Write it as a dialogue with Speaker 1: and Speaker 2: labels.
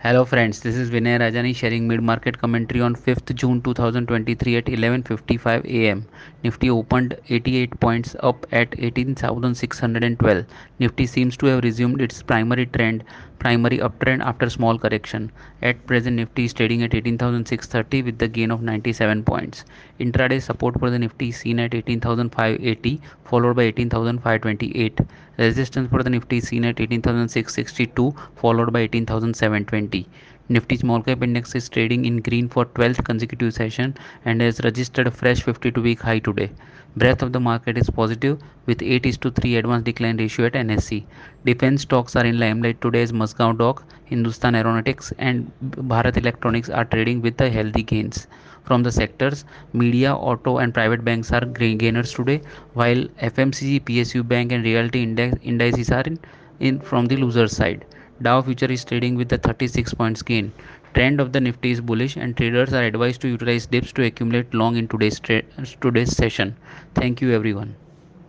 Speaker 1: Hello friends, this is Vinay Rajani sharing mid-market commentary on 5th June 2023 at 11:55 a.m. Nifty opened 88 points up at 18,612. Nifty seems to have resumed its primary trend, primary uptrend after small correction. At present Nifty is trading at 18,630 with the gain of 97 points. Intraday support for the Nifty is seen at 18,580 followed by 18,528. Resistance for the Nifty is seen at 18,662 followed by 18,720. Nifty small cap index is trading in green for 12th consecutive session and has registered a fresh 52 week high today. Breadth of the market is positive with 8 is to 3 advance decline ratio at NSE. Defense stocks are in limelight today as Mazagon Dock, Hindustan Aeronautics and Bharat Electronics are trading with the healthy gains. From the sectors, media, auto and private banks are gainers today while FMCG, PSU bank and realty index indices are in, in from the loser side. Dow future is trading with the 36 points gain. Trend of the Nifty is bullish and traders are advised to utilize dips to accumulate long in today's today's session. Thank you everyone.